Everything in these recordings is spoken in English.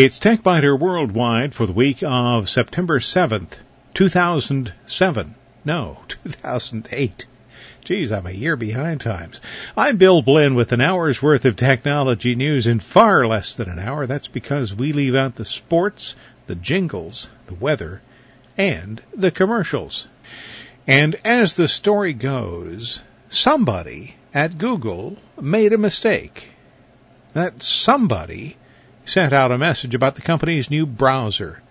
It's TechByter Worldwide for the week of September 7th, 2007. No, 2008. Geez, I'm a year behind times. I'm Bill Blinn with an hour's worth of technology news in far less than an hour. That's because we leave out the sports, the jingles, the weather, and the commercials. And as the story goes, somebody at Google made a mistake. That somebody sent out a message about the company's new browser.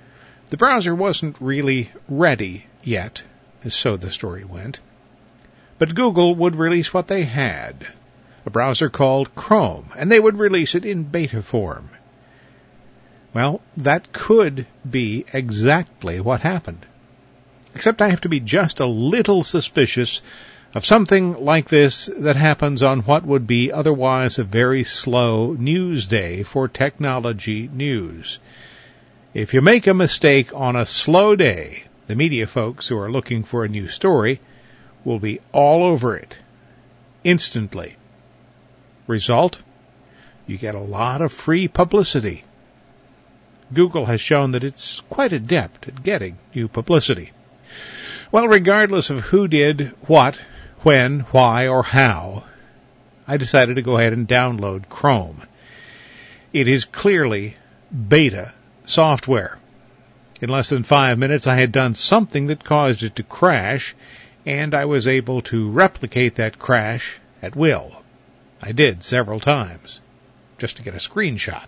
The browser wasn't really ready yet, so the story went. But Google would release what they had, a browser called Chrome, and they would release it in beta form. Well, that could be exactly what happened. Except I have to be just a little suspicious of something like this that happens on what would be otherwise a very slow news day for technology news. If you make a mistake on a slow day, the media folks who are looking for a new story will be all over it instantly. Result? You get a lot of free publicity. Google has shown that it's quite adept at getting new publicity. Well, regardless of who did what when, why, or how, I decided to go ahead and download Chrome. It is clearly beta software. In less than five minutes, I had done something that caused it to crash, and I was able to replicate that crash at will. I did several times, just to get a screenshot.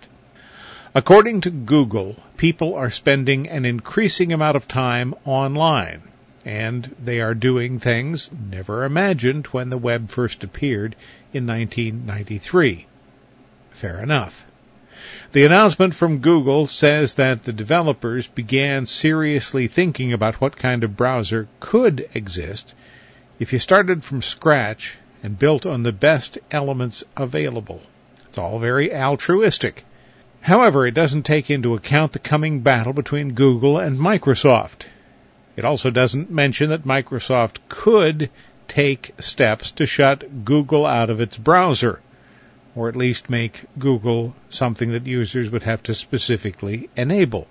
According to Google, people are spending an increasing amount of time online and they are doing things never imagined when the web first appeared in 1993. Fair enough. The announcement from Google says that the developers began seriously thinking about what kind of browser could exist if you started from scratch and built on the best elements available. It's all very altruistic. However, it doesn't take into account the coming battle between Google and Microsoft. It also doesn't mention that Microsoft could take steps to shut Google out of its browser, or at least make Google something that users would have to specifically enable.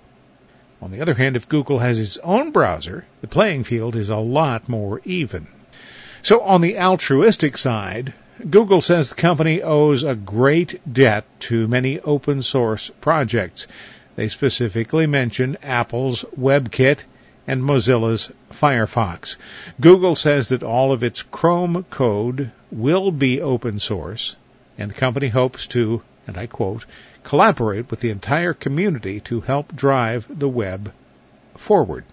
On the other hand, if Google has its own browser, the playing field is a lot more even. So on the altruistic side, Google says the company owes a great debt to many open source projects. They specifically mention Apple's WebKit and Mozilla's Firefox. Google says that all of its Chrome code will be open source, and the company hopes to, and I quote, collaborate with the entire community to help drive the web forward.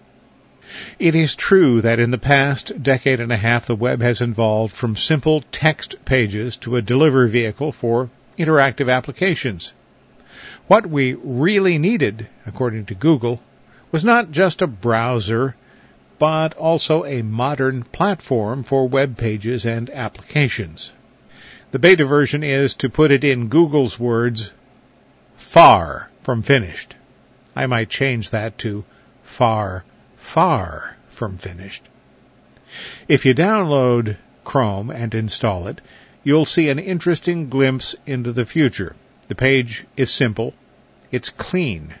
It is true that in the past decade and a half the web has evolved from simple text pages to a delivery vehicle for interactive applications. What we really needed, according to Google, was not just a browser, but also a modern platform for web pages and applications. The beta version is, to put it in Google's words, far from finished. I might change that to far, far from finished. If you download Chrome and install it, you'll see an interesting glimpse into the future. The page is simple. It's clean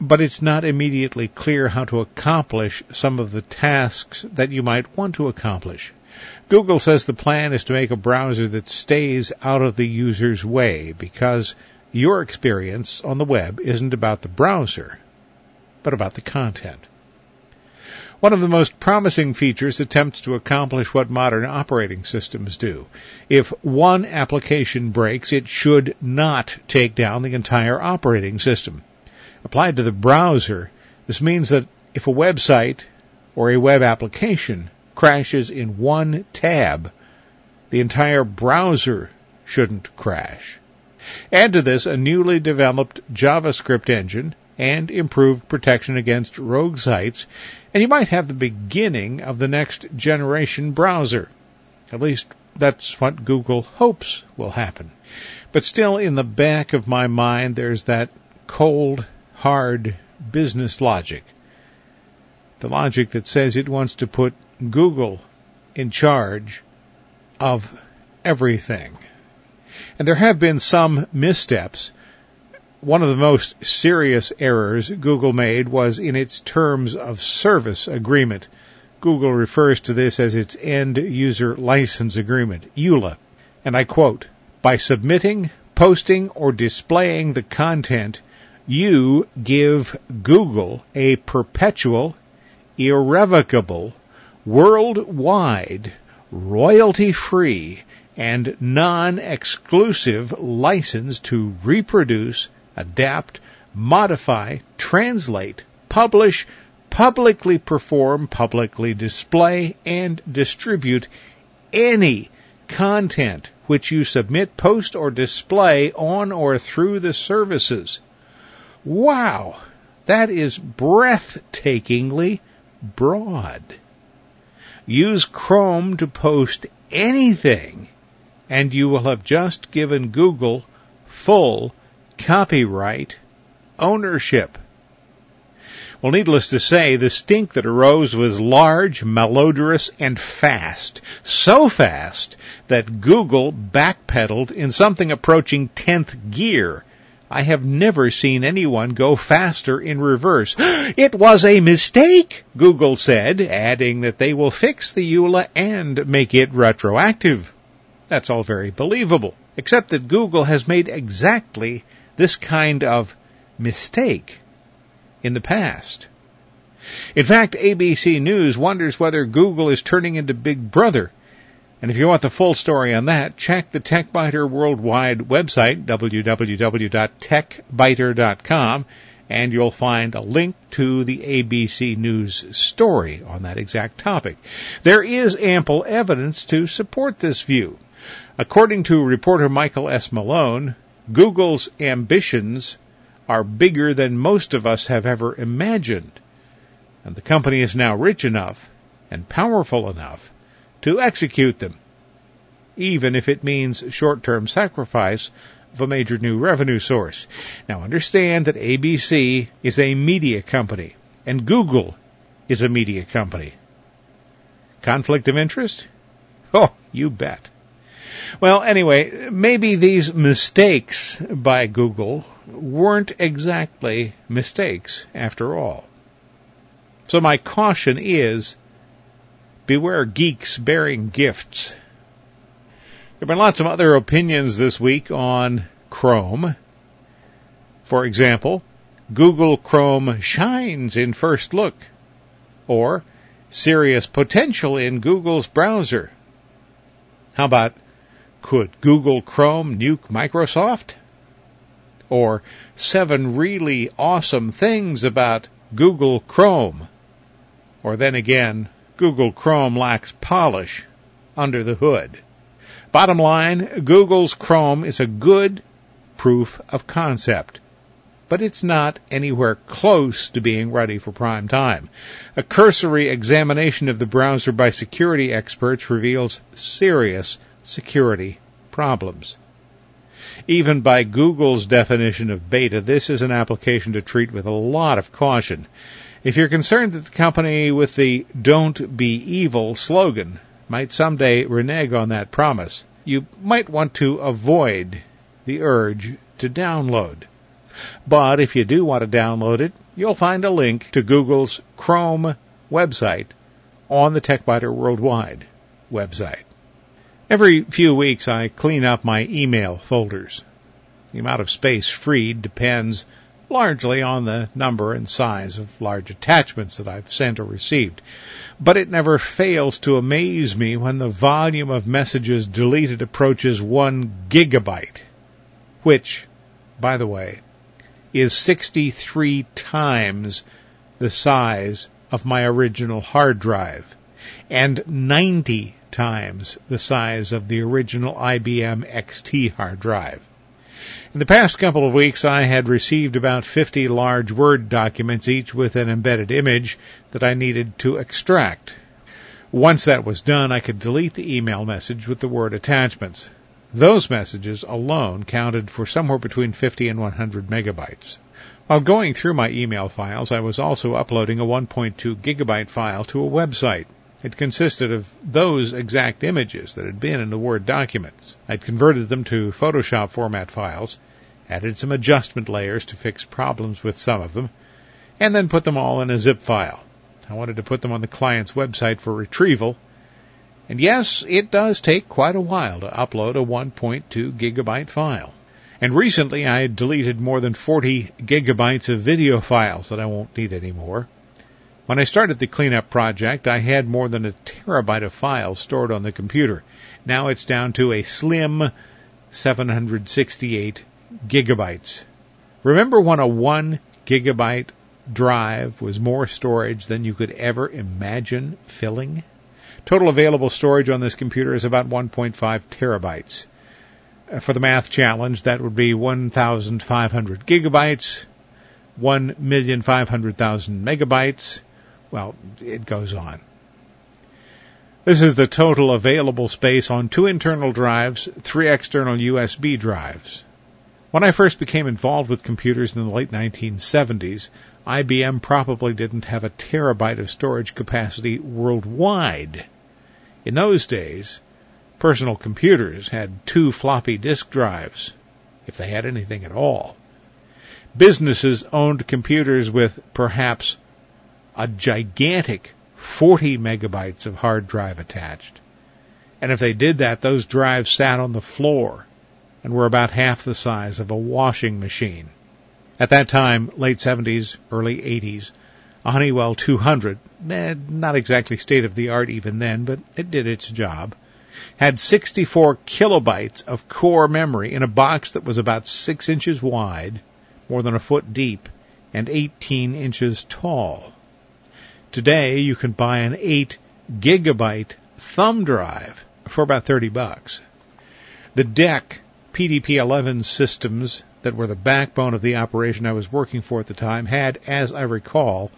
but it's not immediately clear how to accomplish some of the tasks that you might want to accomplish. Google says the plan is to make a browser that stays out of the user's way because your experience on the web isn't about the browser, but about the content. One of the most promising features attempts to accomplish what modern operating systems do. If one application breaks, it should not take down the entire operating system. Applied to the browser, this means that if a website or a web application crashes in one tab, the entire browser shouldn't crash. Add to this a newly developed JavaScript engine and improved protection against rogue sites, and you might have the beginning of the next generation browser. At least that's what Google hopes will happen. But still in the back of my mind there's that cold hard business logic. The logic that says it wants to put Google in charge of everything. And there have been some missteps, one of the most serious errors Google made was in its terms of service agreement. Google refers to this as its end user license agreement, EULA. And I quote, by submitting, posting, or displaying the content, you give Google a perpetual, irrevocable, worldwide, royalty free, and non-exclusive license to reproduce, adapt, modify, translate, publish, publicly perform, publicly display, and distribute any content which you submit, post, or display on or through the services. Wow! That is breathtakingly broad. Use Chrome to post anything and you will have just given Google full copyright ownership. Well, needless to say, the stink that arose was large, malodorous, and fast. So fast that Google backpedaled in something approaching 10th gear. I have never seen anyone go faster in reverse. it was a mistake, Google said, adding that they will fix the EULA and make it retroactive. That's all very believable, except that Google has made exactly this kind of mistake in the past. In fact, ABC News wonders whether Google is turning into Big Brother. And if you want the full story on that, check the TechByter Worldwide website, www.techbyter.com, and you'll find a link to the ABC News story on that exact topic. There is ample evidence to support this view. According to reporter Michael S. Malone, Google's ambitions are bigger than most of us have ever imagined. And the company is now rich enough and powerful enough to execute them, even if it means short-term sacrifice of a major new revenue source. Now understand that ABC is a media company and Google is a media company. Conflict of interest? Oh, you bet. Well, anyway, maybe these mistakes by Google weren't exactly mistakes after all. So my caution is beware geeks bearing gifts. There have been lots of other opinions this week on Chrome. For example, Google Chrome shines in first look, or serious potential in Google's browser. How about could Google Chrome nuke Microsoft? Or seven really awesome things about Google Chrome? Or then again, Google Chrome lacks polish under the hood. Bottom line, Google's Chrome is a good proof of concept, but it's not anywhere close to being ready for prime time. A cursory examination of the browser by security experts reveals serious security problems. Even by Google's definition of beta, this is an application to treat with a lot of caution. If you're concerned that the company with the Don't Be Evil slogan might someday renege on that promise, you might want to avoid the urge to download. But if you do want to download it, you'll find a link to Google's Chrome website on the TechByter Worldwide website. Every few weeks I clean up my email folders. The amount of space freed depends largely on the number and size of large attachments that I've sent or received. But it never fails to amaze me when the volume of messages deleted approaches one gigabyte, which, by the way, is 63 times the size of my original hard drive and 90 times the size of the original IBM XT hard drive. In the past couple of weeks, I had received about 50 large Word documents, each with an embedded image that I needed to extract. Once that was done, I could delete the email message with the Word attachments. Those messages alone counted for somewhere between 50 and 100 megabytes. While going through my email files, I was also uploading a 1.2 gigabyte file to a website. It consisted of those exact images that had been in the Word documents. I'd converted them to Photoshop format files added some adjustment layers to fix problems with some of them, and then put them all in a zip file. I wanted to put them on the client's website for retrieval, and yes, it does take quite a while to upload a 1.2 gigabyte file. And recently I had deleted more than 40 gigabytes of video files that I won't need anymore. When I started the cleanup project, I had more than a terabyte of files stored on the computer. Now it's down to a slim 768 gigabytes. Remember when a 1 gigabyte drive was more storage than you could ever imagine filling? Total available storage on this computer is about 1.5 terabytes. Uh, for the math challenge, that would be 1,500 gigabytes, 1,500,000 megabytes, well, it goes on. This is the total available space on two internal drives, three external USB drives. When I first became involved with computers in the late 1970s, IBM probably didn't have a terabyte of storage capacity worldwide. In those days, personal computers had two floppy disk drives, if they had anything at all. Businesses owned computers with perhaps a gigantic 40 megabytes of hard drive attached. And if they did that, those drives sat on the floor and were about half the size of a washing machine. At that time, late 70s, early 80s, a Honeywell 200, eh, not exactly state of the art even then, but it did its job, had 64 kilobytes of core memory in a box that was about 6 inches wide, more than a foot deep, and 18 inches tall. Today you can buy an 8 gigabyte thumb drive for about 30 bucks. The DEC PDP-11 systems that were the backbone of the operation I was working for at the time had, as I recall,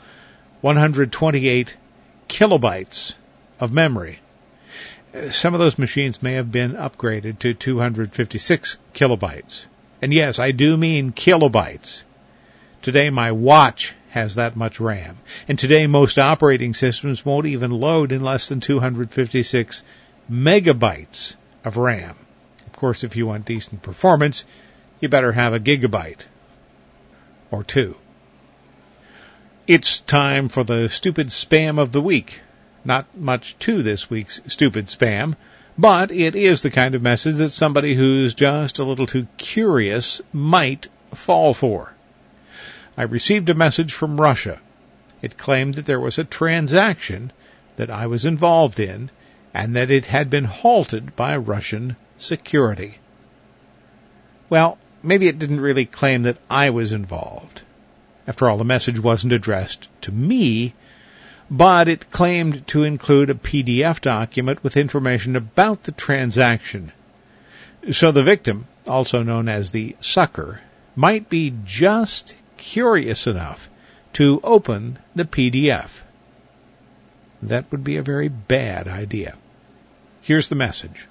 128 kilobytes of memory. Some of those machines may have been upgraded to 256 kilobytes. And yes, I do mean kilobytes. Today my watch has that much RAM. And today most operating systems won't even load in less than 256 megabytes of RAM. Of course, if you want decent performance, you better have a gigabyte or two. It's time for the stupid spam of the week. Not much to this week's stupid spam, but it is the kind of message that somebody who's just a little too curious might fall for. I received a message from Russia. It claimed that there was a transaction that I was involved in and that it had been halted by Russian security. Well, maybe it didn't really claim that I was involved. After all, the message wasn't addressed to me, but it claimed to include a PDF document with information about the transaction. So the victim, also known as the sucker, might be just curious enough to open the PDF. That would be a very bad idea. Here's the message.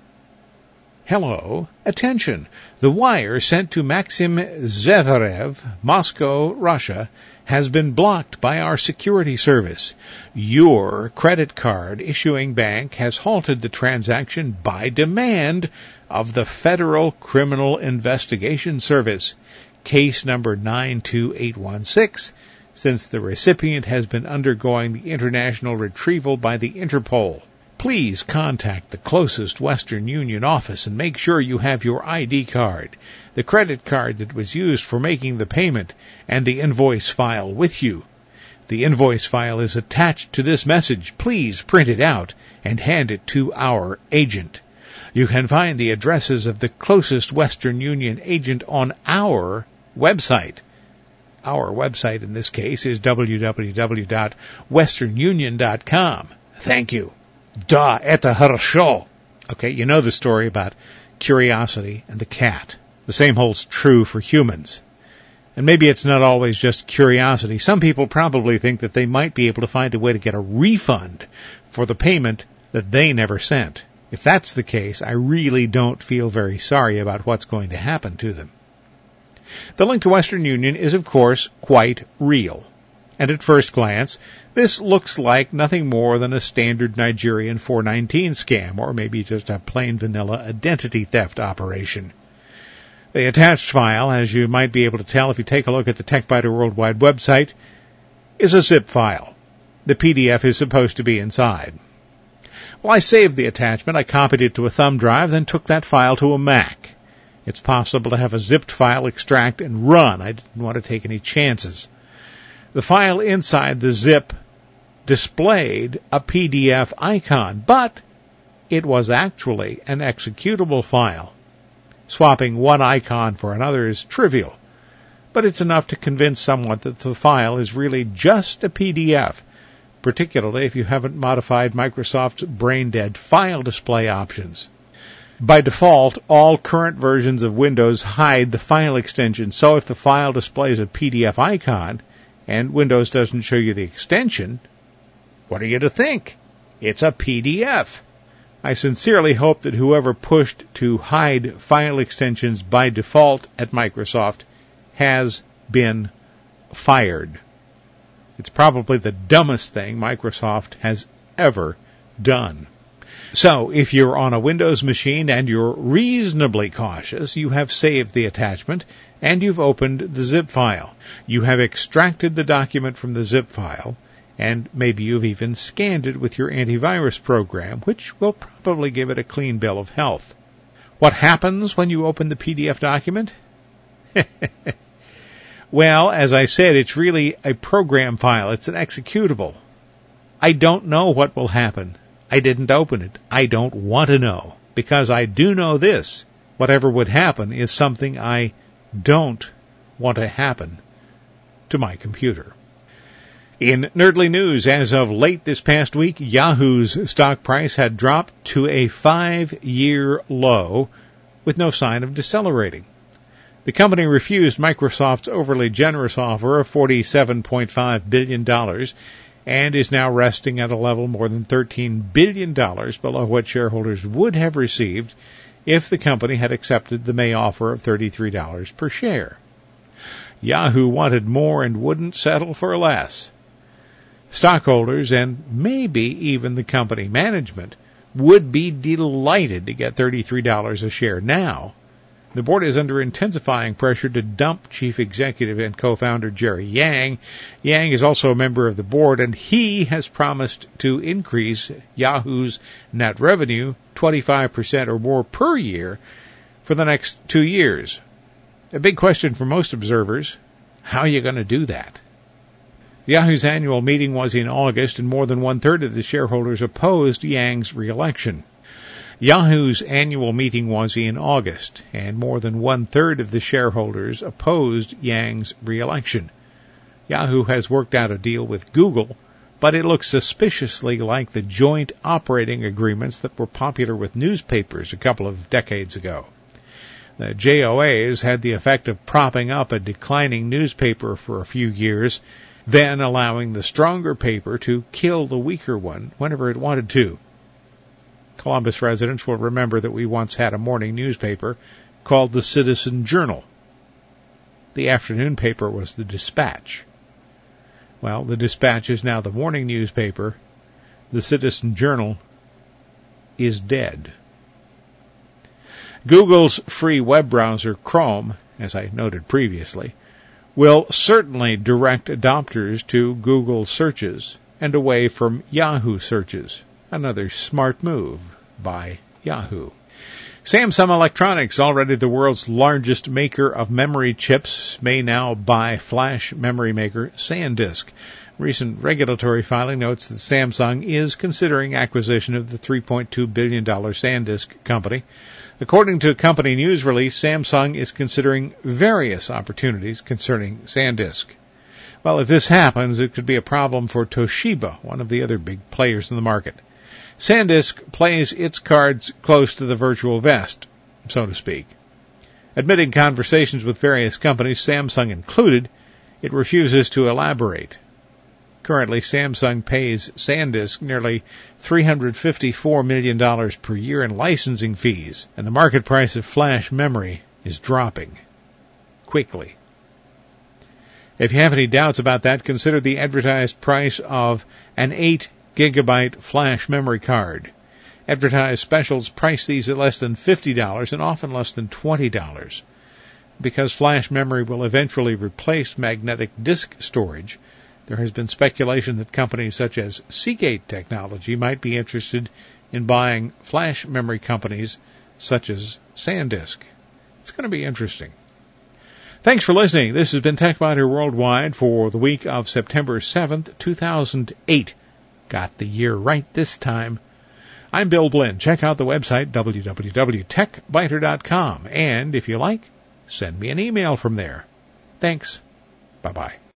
Hello. Attention. The wire sent to Maxim Zverev, Moscow, Russia, has been blocked by our security service. Your credit card issuing bank has halted the transaction by demand of the Federal Criminal Investigation Service case number 92816 since the recipient has been undergoing the international retrieval by the Interpol. Please contact the closest Western Union office and make sure you have your ID card, the credit card that was used for making the payment, and the invoice file with you. The invoice file is attached to this message. Please print it out and hand it to our agent. You can find the addresses of the closest Western Union agent on our website. Our website in this case is www.westernunion.com. Thank you. Da, это хорошо. Okay, you know the story about curiosity and the cat. The same holds true for humans. And maybe it's not always just curiosity. Some people probably think that they might be able to find a way to get a refund for the payment that they never sent. If that's the case, I really don't feel very sorry about what's going to happen to them. The link to Western Union is, of course, quite real. And at first glance, this looks like nothing more than a standard Nigerian 419 scam, or maybe just a plain vanilla identity theft operation. The attached file, as you might be able to tell if you take a look at the TechByter Worldwide website, is a zip file. The PDF is supposed to be inside. Well, I saved the attachment, I copied it to a thumb drive, then took that file to a Mac. It's possible to have a zipped file extract and run. I didn't want to take any chances. The file inside the zip displayed a PDF icon, but it was actually an executable file. Swapping one icon for another is trivial, but it's enough to convince someone that the file is really just a PDF, particularly if you haven't modified Microsoft's brain-dead file display options. By default, all current versions of Windows hide the file extension, so if the file displays a PDF icon and Windows doesn't show you the extension, what are you to think? It's a PDF. I sincerely hope that whoever pushed to hide file extensions by default at Microsoft has been fired. It's probably the dumbest thing Microsoft has ever done. So, if you're on a Windows machine and you're reasonably cautious, you have saved the attachment and you've opened the zip file. You have extracted the document from the zip file and maybe you've even scanned it with your antivirus program, which will probably give it a clean bill of health. What happens when you open the PDF document? well, as I said, it's really a program file. It's an executable. I don't know what will happen. I didn't open it. I don't want to know. Because I do know this. Whatever would happen is something I don't want to happen to my computer. In Nerdly News, as of late this past week, Yahoo's stock price had dropped to a five-year low with no sign of decelerating. The company refused Microsoft's overly generous offer of $47.5 billion and is now resting at a level more than $13 billion below what shareholders would have received if the company had accepted the May offer of $33 per share. Yahoo wanted more and wouldn't settle for less stockholders and maybe even the company management would be delighted to get $33 a share now. The board is under intensifying pressure to dump chief executive and co-founder Jerry Yang. Yang is also a member of the board and he has promised to increase Yahoo's net revenue 25% or more per year for the next two years. A big question for most observers, how are you going to do that? Yahoo's annual meeting was in August, and more than one third of the shareholders opposed Yang's reelection. Yahoo's annual meeting was in August, and more than one third of the shareholders opposed Yang's reelection. Yahoo has worked out a deal with Google, but it looks suspiciously like the joint operating agreements that were popular with newspapers a couple of decades ago. The JOAs had the effect of propping up a declining newspaper for a few years then allowing the stronger paper to kill the weaker one whenever it wanted to. Columbus residents will remember that we once had a morning newspaper called the Citizen Journal. The afternoon paper was the Dispatch. Well, the Dispatch is now the morning newspaper. The Citizen Journal is dead. Google's free web browser, Chrome, as I noted previously, will certainly direct adopters to Google searches and away from Yahoo searches. Another smart move by Yahoo. Samsung Electronics, already the world's largest maker of memory chips, may now buy flash memory maker SanDisk. Recent regulatory filing notes that Samsung is considering acquisition of the $3.2 billion SanDisk company. According to a company news release, Samsung is considering various opportunities concerning SanDisk. Well, if this happens, it could be a problem for Toshiba, one of the other big players in the market. SanDisk plays its cards close to the virtual vest, so to speak. Admitting conversations with various companies, Samsung included, it refuses to elaborate. Currently, Samsung pays SanDisk nearly $354 million per year in licensing fees, and the market price of flash memory is dropping quickly. If you have any doubts about that, consider the advertised price of an 8 gigabyte flash memory card. Advertised specials price these at less than $50 and often less than $20. because flash memory will eventually replace magnetic disk storage, there has been speculation that companies such as Seagate Technology might be interested in buying flash memory companies such as SanDisk. It's going to be interesting. Thanks for listening. This has been TechByter Worldwide for the week of September 7th, 2008. Got the year right this time. I'm Bill Blinn. Check out the website www.techbyter.com and if you like, send me an email from there. Thanks. Bye bye.